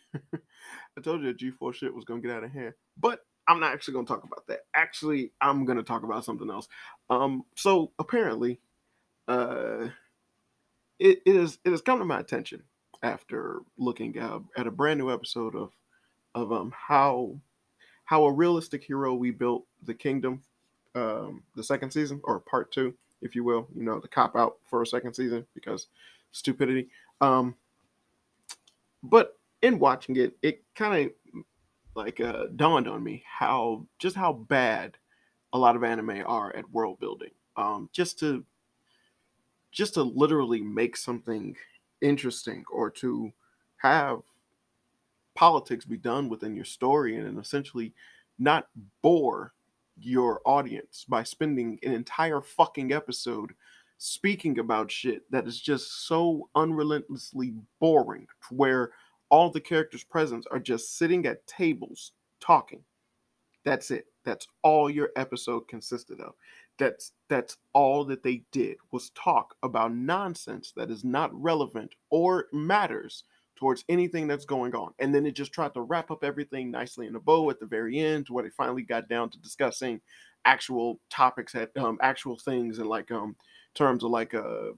I told you that G4 shit was gonna get out of hand. But I'm not actually gonna talk about that. Actually, I'm gonna talk about something else. Um, so apparently, uh it, it is it has come to my attention after looking uh, at a brand new episode of of um how how a realistic hero rebuilt the kingdom um the second season or part two if you will you know the cop out for a second season because stupidity um but in watching it it kind of like uh dawned on me how just how bad a lot of anime are at world building um just to just to literally make something interesting or to have politics be done within your story and essentially not bore your audience by spending an entire fucking episode speaking about shit that is just so unrelentlessly boring where all the characters present are just sitting at tables talking. That's it. That's all your episode consisted of. That's that's all that they did was talk about nonsense that is not relevant or matters towards anything that's going on. And then it just tried to wrap up everything nicely in a bow at the very end to where they finally got down to discussing actual topics at um actual things and like um terms of like uh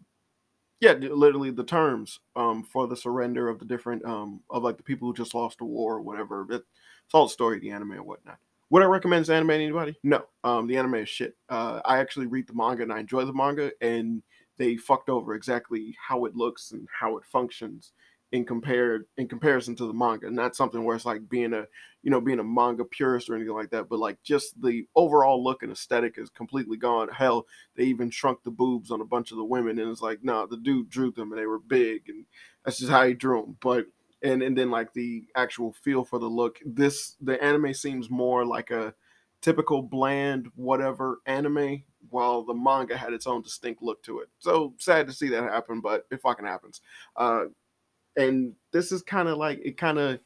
yeah literally the terms um for the surrender of the different um of like the people who just lost the war or whatever it, it's all the story the anime and whatnot would I recommend this anime to anybody? No. Um, the anime is shit. Uh, I actually read the manga and I enjoy the manga, and they fucked over exactly how it looks and how it functions in compared in comparison to the manga. Not something where it's like being a you know being a manga purist or anything like that, but like just the overall look and aesthetic is completely gone. Hell, they even shrunk the boobs on a bunch of the women, and it's like, no, nah, the dude drew them and they were big, and that's just how he drew them. But and and then like the actual feel for the look this the anime seems more like a typical bland whatever anime while the manga had its own distinct look to it so sad to see that happen but it fucking happens uh and this is kind of like it kind of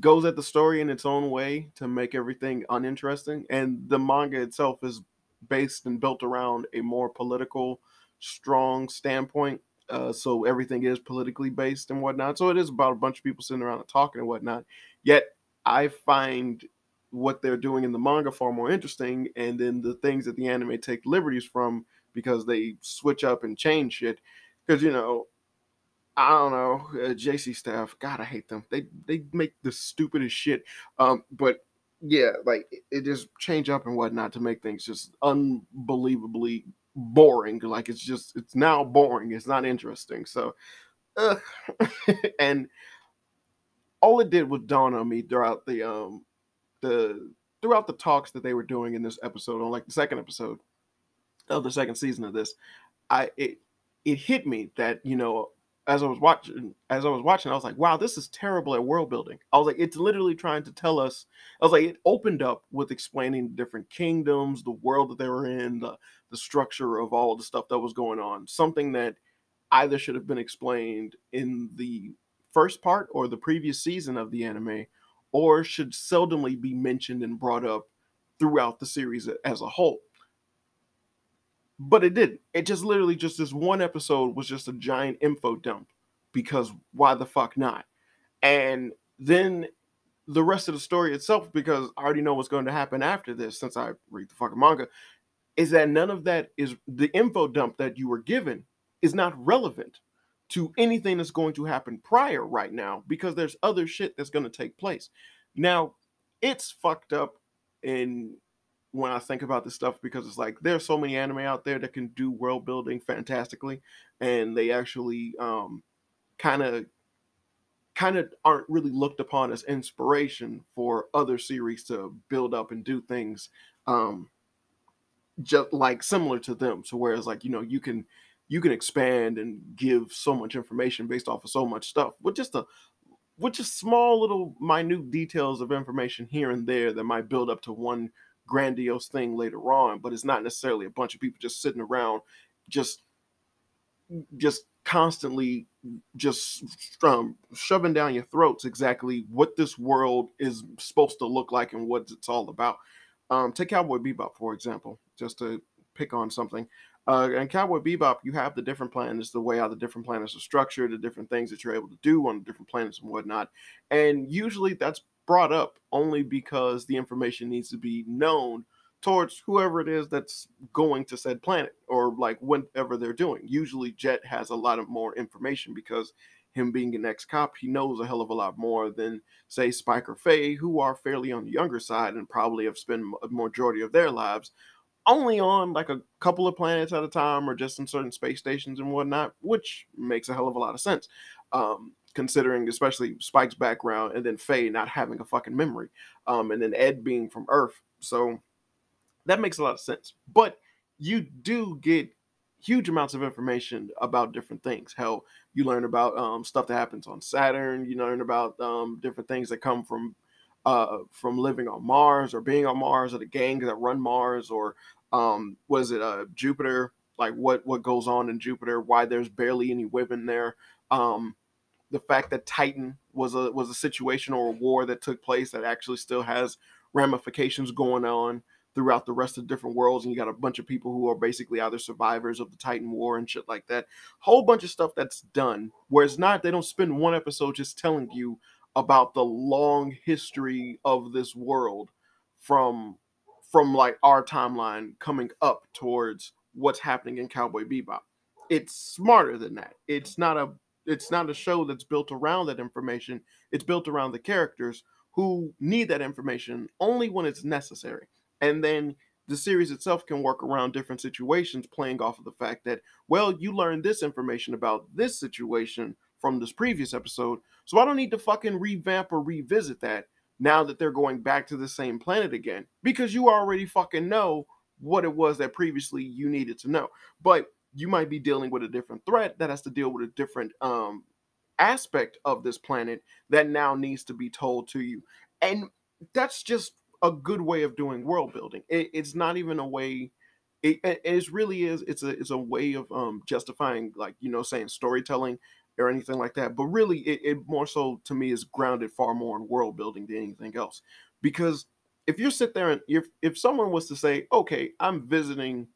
goes at the story in its own way to make everything uninteresting and the manga itself is based and built around a more political strong standpoint uh, so everything is politically based and whatnot. So it is about a bunch of people sitting around and talking and whatnot. Yet I find what they're doing in the manga far more interesting, and then the things that the anime take liberties from because they switch up and change shit. Because you know, I don't know, uh, JC staff. God, I hate them. They they make the stupidest shit. Um, but yeah, like it just change up and whatnot to make things just unbelievably boring. Like it's just it's now boring. It's not interesting. So, uh, and all it did was dawn on me throughout the um the throughout the talks that they were doing in this episode on like the second episode of the second season of this. I it it hit me that you know as I was watching, as I was watching, I was like, wow, this is terrible at world building. I was like, it's literally trying to tell us. I was like, it opened up with explaining the different kingdoms, the world that they were in, the the structure of all the stuff that was going on. Something that either should have been explained in the first part or the previous season of the anime, or should seldomly be mentioned and brought up throughout the series as a whole but it didn't. It just literally just this one episode was just a giant info dump because why the fuck not? And then the rest of the story itself, because I already know what's going to happen after this since I read the fucking manga, is that none of that is the info dump that you were given is not relevant to anything that's going to happen prior right now because there's other shit that's going to take place. Now, it's fucked up in when I think about this stuff because it's like there's so many anime out there that can do world building fantastically, and they actually um, kind of kind of aren't really looked upon as inspiration for other series to build up and do things um, just like similar to them. So whereas like you know you can you can expand and give so much information based off of so much stuff with just a with just small little minute details of information here and there that might build up to one grandiose thing later on, but it's not necessarily a bunch of people just sitting around just just constantly just um, shoving down your throats exactly what this world is supposed to look like and what it's all about. Um, take Cowboy Bebop for example, just to pick on something. Uh, and Cowboy Bebop, you have the different planets, the way how the different planets are structured, the different things that you're able to do on the different planets and whatnot. And usually that's brought up only because the information needs to be known towards whoever it is that's going to said planet or like whatever they're doing. Usually Jet has a lot of more information because him being an ex-cop, he knows a hell of a lot more than say Spike or Faye, who are fairly on the younger side and probably have spent a majority of their lives only on like a couple of planets at a time or just in certain space stations and whatnot, which makes a hell of a lot of sense. Um, considering especially Spike's background and then Faye not having a fucking memory. Um, and then Ed being from Earth. So that makes a lot of sense. But you do get huge amounts of information about different things. Hell, you learn about um, stuff that happens on Saturn. You learn about um, different things that come from uh, from living on Mars or being on Mars or the gangs that run Mars or um, was it uh, Jupiter? Like what what goes on in Jupiter? Why there's barely any women there? Um, the fact that Titan was a was a situation or a war that took place that actually still has ramifications going on throughout the rest of different worlds and you got a bunch of people who are basically either survivors of the titan war and shit like that. Whole bunch of stuff that's done where it's not they don't spend one episode just telling you about the long history of this world from from like our timeline coming up towards what's happening in cowboy bebop. It's smarter than that. It's not a it's not a show that's built around that information. It's built around the characters who need that information only when it's necessary. And then the series itself can work around different situations playing off of the fact that well you learned this information about this situation from this previous episode so i don't need to fucking revamp or revisit that now that they're going back to the same planet again because you already fucking know what it was that previously you needed to know. But you might be dealing with a different threat that has to deal with a different um aspect of this planet that now needs to be told to you and that's just a good way of doing world building. It, it's not even a way. It, it really is. It's a it's a way of um justifying like you know saying storytelling or anything like that. But really, it, it more so to me is grounded far more in world building than anything else. Because if you sit there and if if someone was to say, okay, I'm visiting,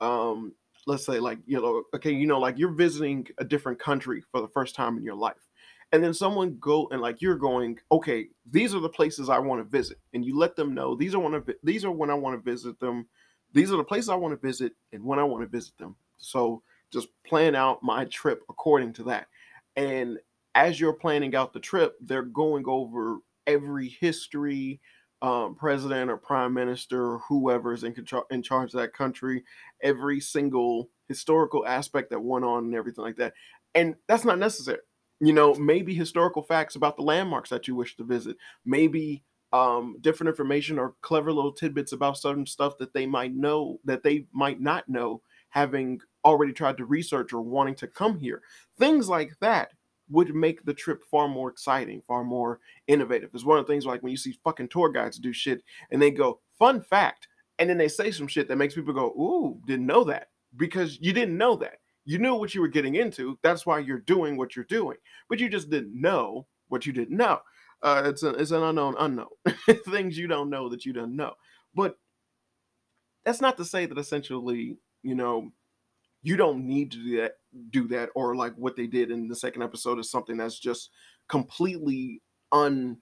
um, let's say like you know, okay, you know, like you're visiting a different country for the first time in your life and then someone go and like you're going okay these are the places i want to visit and you let them know these are one of these are when i want to visit them these are the places i want to visit and when i want to visit them. So just plan out my trip according to that and as you're planning out the trip they're going over every history um, president or prime minister whoever's in, control, in charge of that country every single historical aspect that went on and everything like that. And that's not necessary. You know maybe historical facts about the landmarks that you wish to visit. Maybe um, different information or clever little tidbits about certain stuff that they might know that they might not know having already tried to research or wanting to come here. Things like that would make the trip far more exciting far more innovative it's one of the things like when you see fucking tour guides do shit and they go fun fact and then they say some shit that makes people go ooh didn't know that because you didn't know that you knew what you were getting into. That's why you're doing what you're doing. But you just didn't know what you didn't know. Uh, it's, a, it's an unknown unknown. Things you don't know that you don't know. But that's not to say that essentially, you know, you don't need to do that, do that, or like what they did in the second episode is something that's just completely un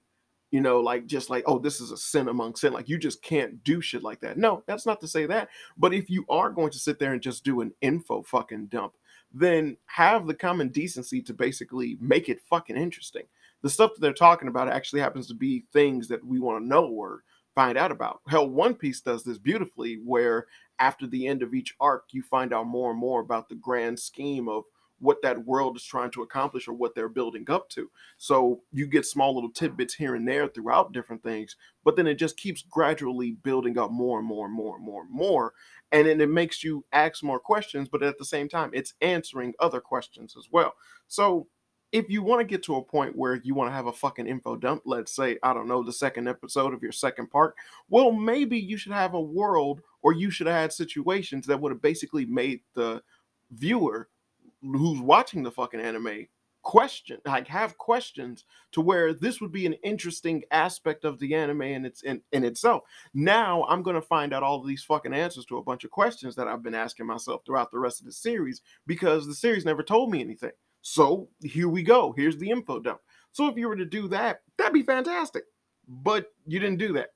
you know, like just like, oh, this is a sin among sin. Like you just can't do shit like that. No, that's not to say that. But if you are going to sit there and just do an info fucking dump, then have the common decency to basically make it fucking interesting. The stuff that they're talking about actually happens to be things that we want to know or find out about. Hell, One Piece does this beautifully, where after the end of each arc, you find out more and more about the grand scheme of what that world is trying to accomplish or what they're building up to. So you get small little tidbits here and there throughout different things, but then it just keeps gradually building up more and more and more and more and more. And then it makes you ask more questions, but at the same time, it's answering other questions as well. So if you want to get to a point where you want to have a fucking info dump, let's say, I don't know, the second episode of your second part, well, maybe you should have a world or you should have had situations that would have basically made the viewer who's watching the fucking anime question like have questions to where this would be an interesting aspect of the anime in its in, in itself. Now i'm going to find out all these fucking answers to a bunch of questions that i've been asking myself throughout the rest of the series because the series never told me anything so here we go here's the info dump so if you were to do that that'd be fantastic but you didn't do that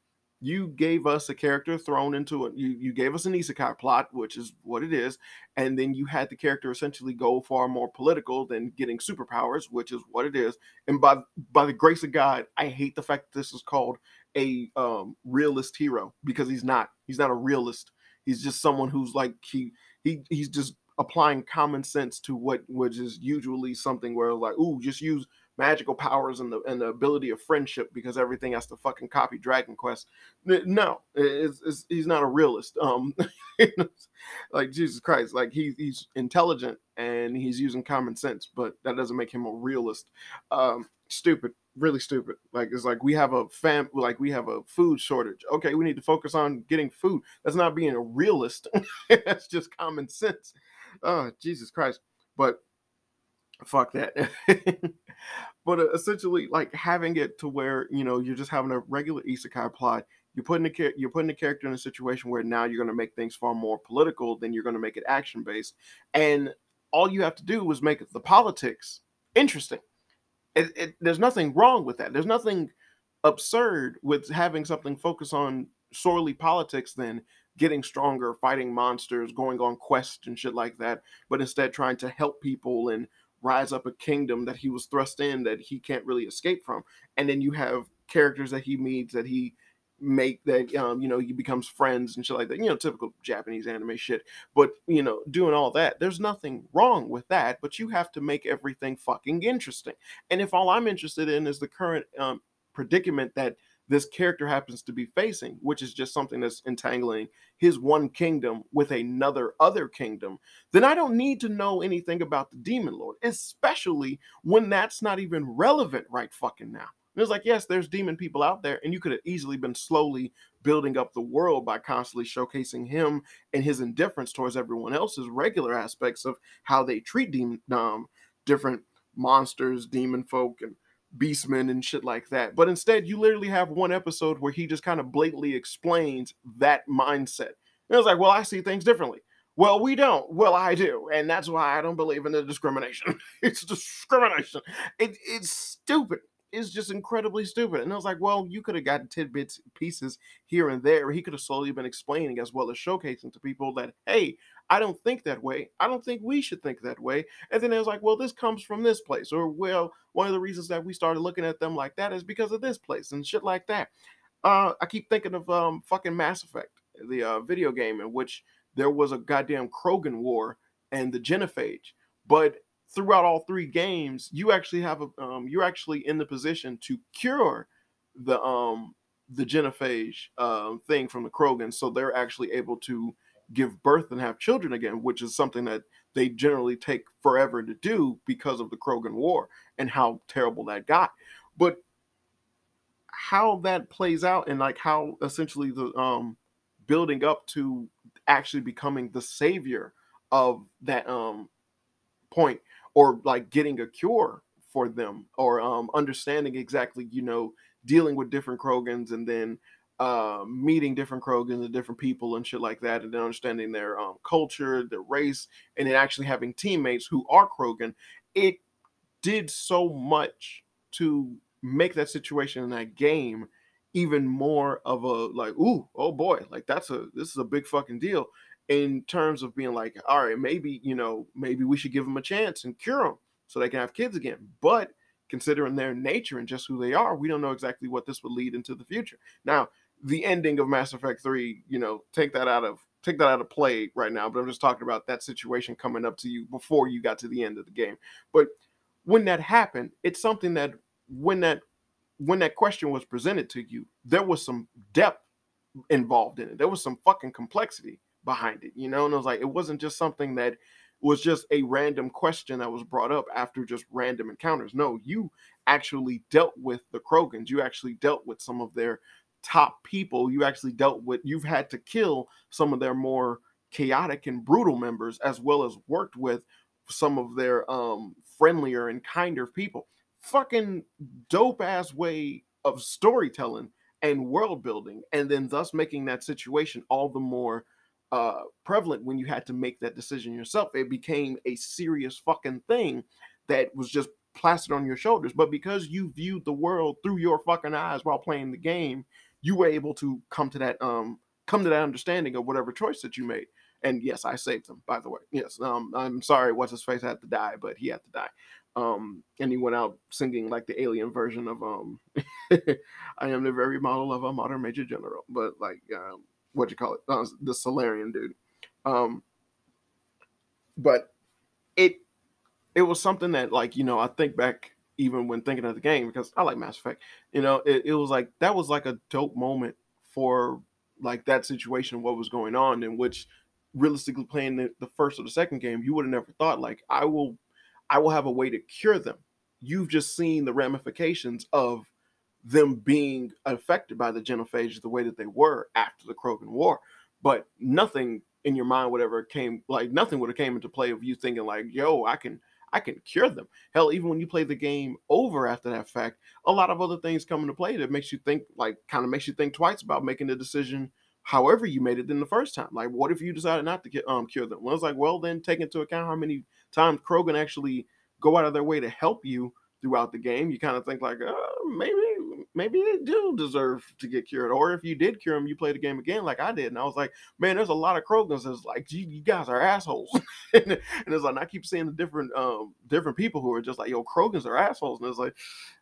you gave us a character thrown into it. You you gave us an isekai plot, which is what it is, and then you had the character essentially go far more political than getting superpowers, which is what it is. And by by the grace of God, I hate the fact that this is called a um, realist hero because he's not. He's not a realist. He's just someone who's like he he he's just applying common sense to what which is usually something where like ooh just use magical powers and the and the ability of friendship because everything has to fucking copy Dragon Quest. No, it's, it's, he's not a realist. Um, like Jesus Christ, like he, he's intelligent and he's using common sense, but that doesn't make him a realist. Um, stupid, really stupid. Like it's like we have a fam, like we have a food shortage. Okay, we need to focus on getting food. That's not being a realist. That's just common sense. Oh, Jesus Christ. But fuck that. but uh, essentially, like having it to where you know you're just having a regular isekai plot. You're putting the you're putting the character in a situation where now you're going to make things far more political than you're going to make it action based, and all you have to do is make the politics interesting. It, it, there's nothing wrong with that. There's nothing absurd with having something focus on sorely politics than getting stronger, fighting monsters, going on quests and shit like that, but instead trying to help people and rise up a kingdom that he was thrust in that he can't really escape from. And then you have characters that he meets that he make that um you know he becomes friends and shit like that you know typical japanese anime shit but you know doing all that there's nothing wrong with that but you have to make everything fucking interesting and if all i'm interested in is the current um predicament that this character happens to be facing, which is just something that's entangling his one kingdom with another other kingdom, then I don't need to know anything about the demon lord, especially when that's not even relevant right fucking now. And it's like, yes, there's demon people out there, and you could have easily been slowly building up the world by constantly showcasing him and his indifference towards everyone else's regular aspects of how they treat demon um, different monsters, demon folk, and beastmen and shit like that. But instead, you literally have one episode where he just kind of blatantly explains that mindset. And it's like, well, I see things differently. Well, we don't. Well, I do. And that's why I don't believe in the discrimination. it's discrimination. It, it's stupid It's just incredibly stupid. And I was like, well, you could have gotten tidbits, pieces here and there. He could have slowly been explaining as well as showcasing to people that, hey, I don't think that way. I don't think we should think that way. And then it was like, well, this comes from this place. Or, well, one of the reasons that we started looking at them like that is because of this place and shit like that. Uh, I keep thinking of um, fucking Mass Effect, the uh, video game in which there was a goddamn Krogan war and the genophage. But throughout all three games, you actually have a um, you're actually in the position to cure the um the genophage uh, thing from the Krogan, so they're actually able to give birth and have children again, which is something that they generally take forever to do because of the Krogan War and how terrible that got. But how that plays out and like how essentially the um building up to actually becoming the savior of that um point or like getting a cure for them or um, understanding exactly, you know, dealing with different Krogans and then uh, meeting different Krogans and different people and shit like that, and then understanding their um, culture, their race, and then actually having teammates who are Krogan. It did so much to make that situation in that game even more of a like, ooh, oh boy, like that's a this is a big fucking deal in terms of being like, all right, maybe, you know, maybe we should give them a chance and cure them so they can have kids again. But considering their nature and just who they are, we don't know exactly what this would lead into the future. Now, the ending of Mass Effect 3, you know, take that out of take that out of play right now, but I'm just talking about that situation coming up to you before you got to the end of the game. But when that happened, it's something that when that when that question was presented to you, there was some depth involved in it. There was some fucking complexity behind it, you know? And I was like, it wasn't just something that was just a random question that was brought up after just random encounters. No, you actually dealt with the Krogans. You actually dealt with some of their top people. You actually dealt with, you've had to kill some of their more chaotic and brutal members, as well as worked with some of their um, friendlier and kinder people. Fucking dope ass way of storytelling and world building, and then thus making that situation all the more uh, prevalent when you had to make that decision yourself. It became a serious fucking thing that was just plastered on your shoulders. But because you viewed the world through your fucking eyes while playing the game, you were able to come to that um come to that understanding of whatever choice that you made. And yes, I saved him, by the way. Yes, um, I'm sorry, what's his face had to die, but he had to die. Um, and he went out singing like the alien version of um, I am the very model of a modern major general, but like um, what you call it, uh, the Salarian dude. Um, but it it was something that like you know I think back even when thinking of the game because I like Mass Effect. You know, it, it was like that was like a dope moment for like that situation, what was going on, in which realistically playing the, the first or the second game, you would have never thought like I will I will have a way to cure them. You've just seen the ramifications of them being affected by the genophages the way that they were after the Krogan War. But nothing in your mind whatever came like nothing would have came into play of you thinking like, yo, I can I can cure them. Hell, even when you play the game over after that fact, a lot of other things come into play that makes you think, like, kind of makes you think twice about making the decision. However, you made it in the first time. Like, what if you decided not to get, um cure them? Well, it's like, well, then take into account how many times Krogan actually go out of their way to help you throughout the game. You kind of think like, oh, maybe maybe they do deserve to get cured. Or if you did cure them, you play the game again like I did. And I was like, man, there's a lot of Krogans that's like, you, you guys are assholes. and, and it's like I keep seeing the different um different people who are just like, yo, Krogans are assholes. And it's like,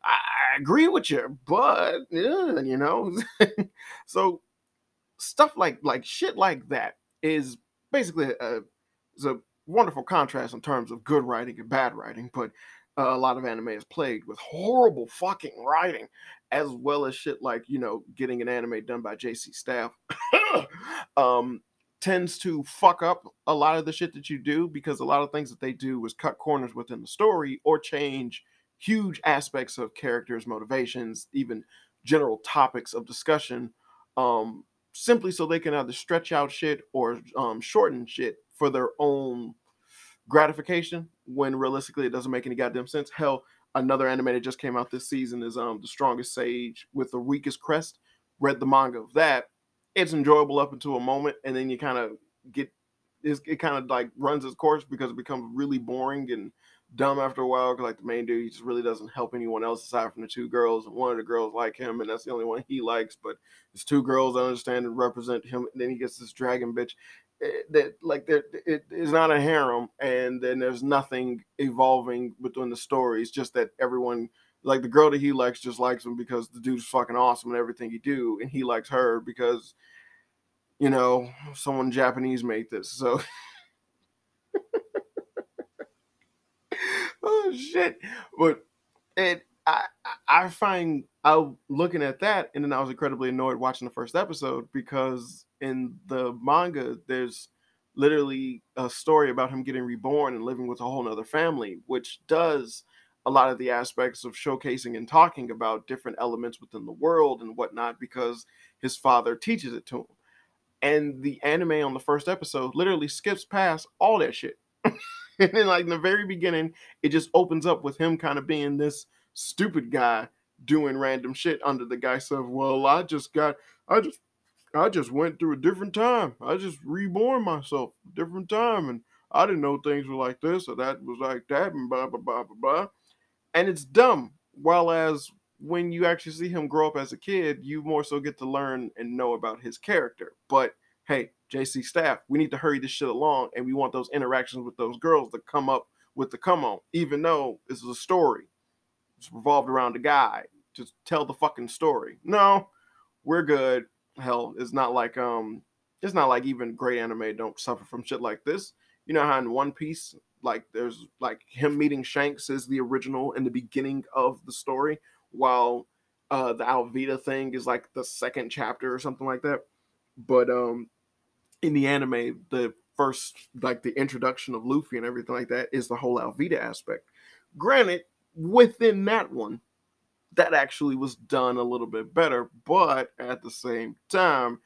I, I agree with you, but yeah, you know. so stuff like like shit like that is basically a, is a wonderful contrast in terms of good writing and bad writing, but uh, a lot of anime is plagued with horrible fucking writing as well as shit like you know getting an anime done by JC Staff um, tends to fuck up a lot of the shit that you do because a lot of things that they do is cut corners within the story or change huge aspects of characters' motivations, even general topics of discussion, um, simply so they can either stretch out shit or um, shorten shit for their own gratification. When realistically, it doesn't make any goddamn sense. Hell, another anime that just came out this season is um the strongest sage with the weakest crest. Read the manga of that. It's enjoyable up until a moment and then you kind of get it kind of like runs its course because it becomes really boring and dumb after a while because like the main dude he just really doesn't help anyone else aside from the two girls one of the girls like him and that's the only one he likes but there's two girls I understand and represent him and then he gets this dragon bitch that like there it is not a harem and then there's nothing evolving within the stories just that everyone like the girl that he likes just likes him because the dude's fucking awesome and everything he do and he likes her because you know someone japanese made this so oh shit. But it i i find i looking at that and then i was incredibly annoyed watching the first episode because in the manga, there's literally a story about him getting reborn and living with a whole nother family, which does a lot of the aspects of showcasing and talking about different elements within the world and whatnot because his father teaches it to him. And the anime on the first episode literally skips past all that shit. and then, like in the very beginning, it just opens up with him kind of being this stupid guy doing random shit under the guise of, well, I just got, I just I just went through a different time. I just reborn myself, different time, and I didn't know things were like this or that was like that, and blah blah blah blah blah. And it's dumb. While as when you actually see him grow up as a kid, you more so get to learn and know about his character. But hey, JC staff, we need to hurry this shit along, and we want those interactions with those girls to come up with the come on, even though this is a story. It's revolved around a guy. Just tell the fucking story. No, we're good hell, it's not like um, it's not like even great anime don't suffer from shit like this. You know how in One Piece, like there's like him meeting Shanks is the original in the beginning of the story, while uh the Alvida thing is like the second chapter or something like that. But um in the anime, the first like the introduction of Luffy and everything like that is the whole Alvida aspect. Granted, within that one, that actually was done a little bit better. But at the same time,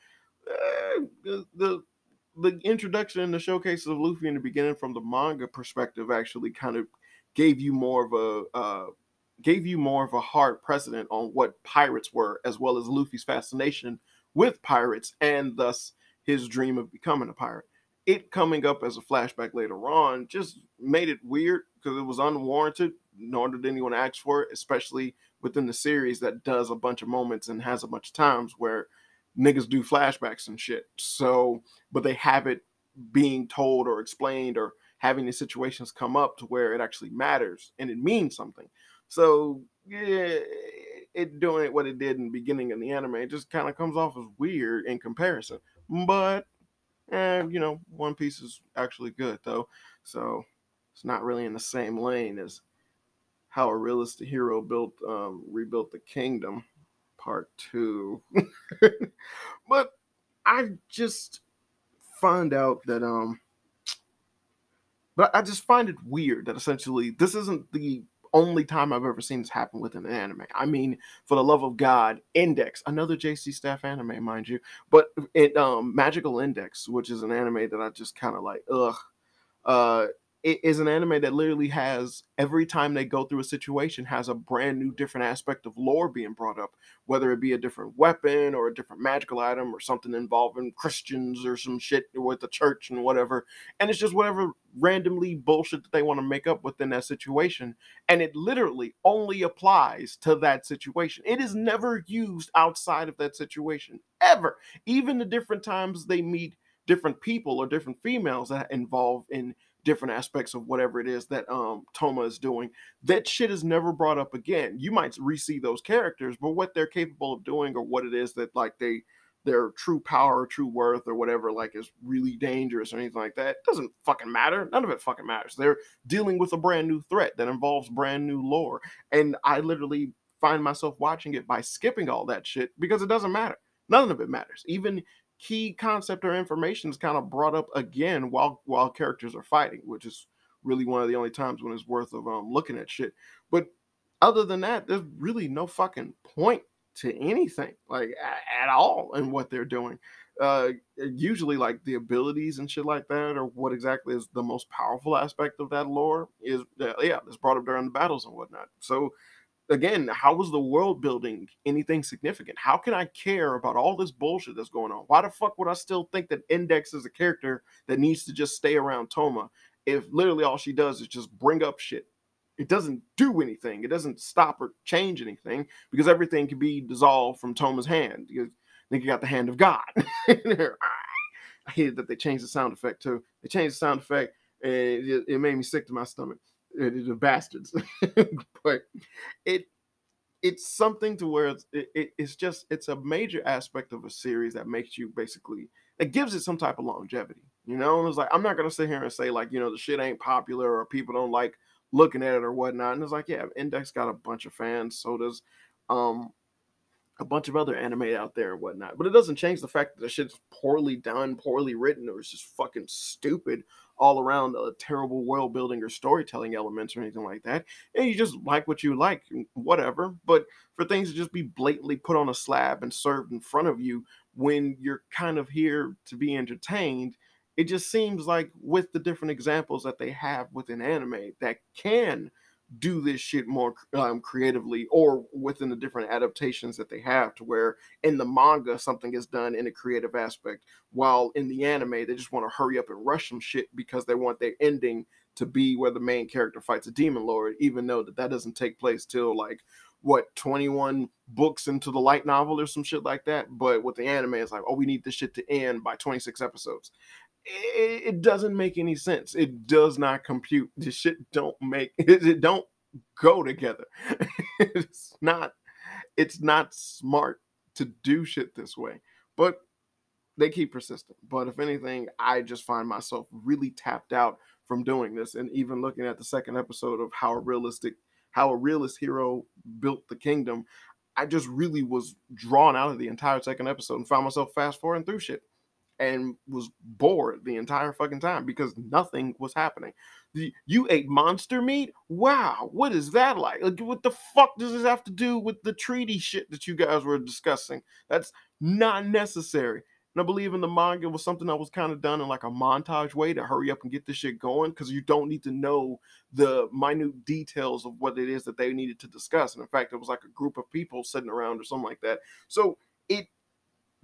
uh, the, the the introduction and the showcases of Luffy in the beginning from the manga perspective actually kind of gave you more of a uh, gave you more of a hard precedent on what pirates were, as well as Luffy's fascination with pirates, and thus his dream of becoming a pirate. It coming up as a flashback later on just made it weird because it was unwarranted, nor did anyone ask for it, especially within the series that does a bunch of moments and has a bunch of times where niggas do flashbacks and shit. So, but they have it being told or explained or having the situations come up to where it actually matters and it means something. So yeah, it doing it what it did in the beginning of the anime, it just kind of comes off as weird in comparison. But eh, you know, One Piece is actually good though, so it's not really in the same lane as how a realistic hero built um, rebuilt the kingdom, part two. but I just find out that um but I just find it weird that essentially this isn't the only time I've ever seen this happen within an anime. I mean, for the love of God, Index, another JC Staff anime, mind you, but it um Magical Index, which is an anime that I just kind of like, ugh. Uh, it is an anime that literally has every time they go through a situation has a brand new different aspect of lore being brought up. Whether it be a different weapon or a different magical item or something involving christians or some shit with the church and whatever. And it's just whatever randomly bullshit that they want to make up within that situation. And it literally only applies to that situation. It is never used outside of that situation ever. Even the different times they meet different people or different females that involve in different aspects of whatever it is that um Toma is doing. That shit is never brought up again. You might re-see those characters, but what they're capable of doing or what it is that like they their true power, true worth, or whatever, like is really dangerous or anything like that. doesn't fucking matter. None of it fucking matters. They're dealing with a brand new threat that involves brand new lore. And I literally find myself watching it by skipping all that shit because it doesn't matter. None of it matters. Even key concept or information is kind of brought up again while while characters are fighting, which is really one of the only times when it's worth of um looking at shit. But other than that, there's really no fucking point to anything like at, at all in what they're doing. Uh, usually like the abilities and shit like that, or what exactly is the most powerful aspect of that lore is uh, yeah, it's brought up during the battles and whatnot. So again, how was the world building anything significant? How can I care about all this bullshit that's going on? Why the fuck would I still think that Index is a character that needs to just stay around Toma if literally all she does is just bring up shit? It doesn't do anything. It doesn't stop or change anything because everything can be dissolved from Toma's hand. I think you got the hand of God. I hated that they changed the sound effect too. They changed the sound effect and it, it made me sick to my stomach the bastards. but it it's something to where it's, it, it's just it's a major aspect of a series that makes you basically it gives it some type of longevity. You know, and it's like I'm not gonna sit here and say like you know the shit ain't popular or people don't like looking at it or whatnot. And it's like yeah, Index got a bunch of fans, so does um a bunch of other anime out there and whatnot. But it doesn't change the fact that the shit's poorly done, poorly written, or it's just fucking stupid all around a terrible world building or storytelling elements or anything like that. And you just like what you like, whatever. But for things to just be blatantly put on a slab and served in front of you when you're kind of here to be entertained, it just seems like with the different examples that they have within anime that can do this shit more um, creatively or within the different adaptations that they have to where in the manga something is done in a creative aspect while in the anime they just want to hurry up and rush some shit because they want their ending to be where the main character fights a demon lord even though that that doesn't take place till like what 21 books into the light novel or some shit like that. But with the anime it's like oh we need this shit to end by 26 episodes it, it doesn't make any sense. It does not compute. This shit don't make it, it don't go together. it's not it's not smart to do shit this way. But they keep persisting. But if anything, I just find myself really tapped out from doing this and even looking at the second episode of how a realistic how a realist hero built the kingdom, I just really was drawn out of the entire second episode and found myself fast forwarding through shit and was bored the entire fucking time because nothing was happening. You ate monster meat? Wow, what is that like? Like, what the fuck does this have to do with the treaty shit that you guys were discussing? That's not necessary. And I believe in the manga was something that was kind of done in like a montage way to hurry up and get this shit going because you don't need to know the minute details of what it is that they needed to discuss. And in fact, it was like a group of people sitting around or something like that. So it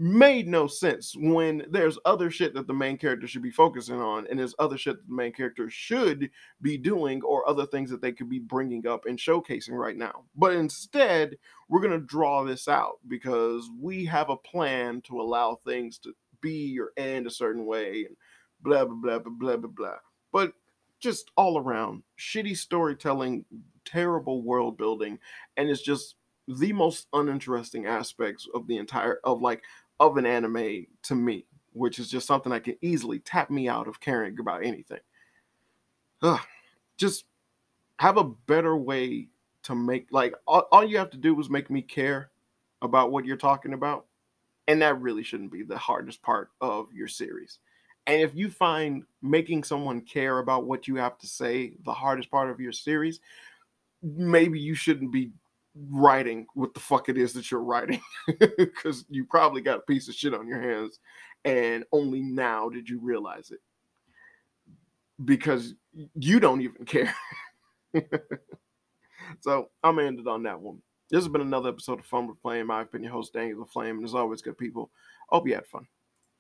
made no sense when there's other shit that the main character should be focusing on and there's other shit that the main character should be doing or other things that they could be bringing up and showcasing right now. But instead we're going to draw this out because we have a plan to allow things to be or end a certain way and blah blah blah blah blah blah blah. But just all around shitty storytelling terrible world building and it's just the most uninteresting aspects of the entire of like of an anime to me, which is just something that can easily tap me out of caring about anything. Ugh, just have a better way to make like all, all you have to do is make me care about what you're talking about. And that really shouldn't be the hardest part of your series. And if you find making someone care about what you have to say the hardest part of your series, maybe you shouldn't be writing what the fuck it is that you're writing because you probably got a piece of shit on your hands and only now did you realize it. Because you don't even care. So i'm gonna end it on that one. This has been another episode of fun with flame. I've been your host daniel the flame and as always good people hope you had fun